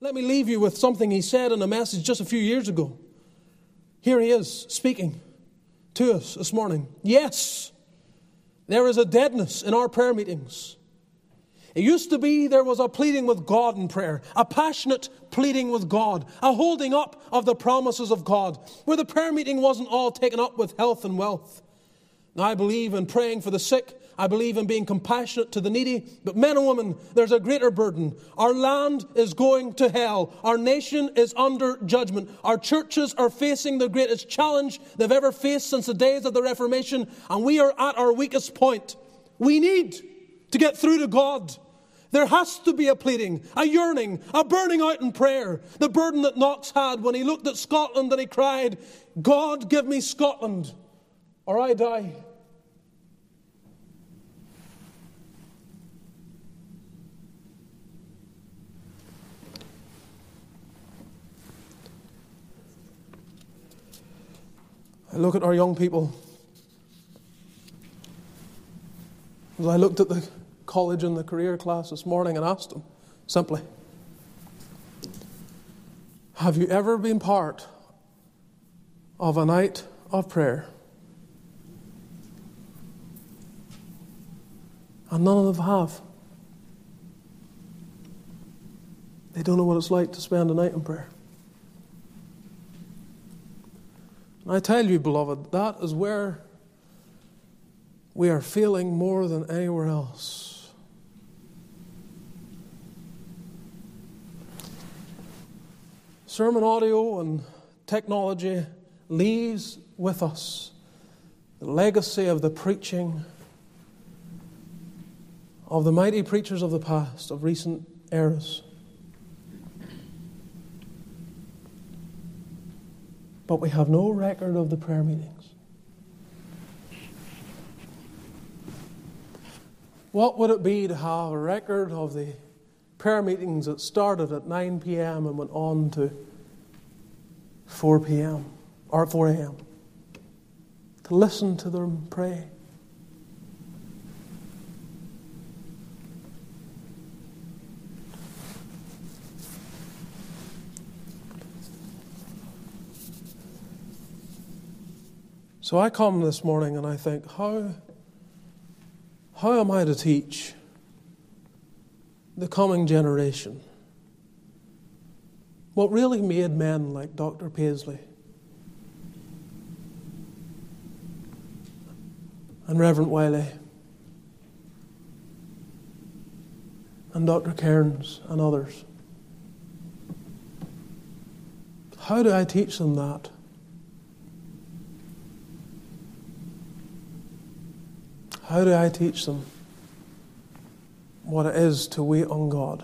Let me leave you with something he said in a message just a few years ago. Here he is speaking to us this morning. Yes, there is a deadness in our prayer meetings. It used to be there was a pleading with God in prayer, a passionate pleading with God, a holding up of the promises of God, where the prayer meeting wasn't all taken up with health and wealth. I believe in praying for the sick. I believe in being compassionate to the needy. But, men and women, there's a greater burden. Our land is going to hell. Our nation is under judgment. Our churches are facing the greatest challenge they've ever faced since the days of the Reformation, and we are at our weakest point. We need to get through to God. There has to be a pleading, a yearning, a burning out in prayer. The burden that Knox had when he looked at Scotland and he cried, God, give me Scotland, or I die. I look at our young people. As I looked at the college and the career class this morning and asked them simply, Have you ever been part of a night of prayer? And none of them have. They don't know what it's like to spend a night in prayer. And I tell you, beloved, that is where we are feeling more than anywhere else. Sermon audio and technology leaves with us the legacy of the preaching of the mighty preachers of the past, of recent eras. But we have no record of the prayer meetings. What would it be to have a record of the prayer meetings that started at 9 p.m. and went on to 4 p.m. or 4 a.m.? To listen to them pray. So I come this morning and I think, how, how am I to teach the coming generation what really made men like Dr. Paisley and Reverend Wiley and Dr. Cairns and others? How do I teach them that? How do I teach them what it is to wait on God?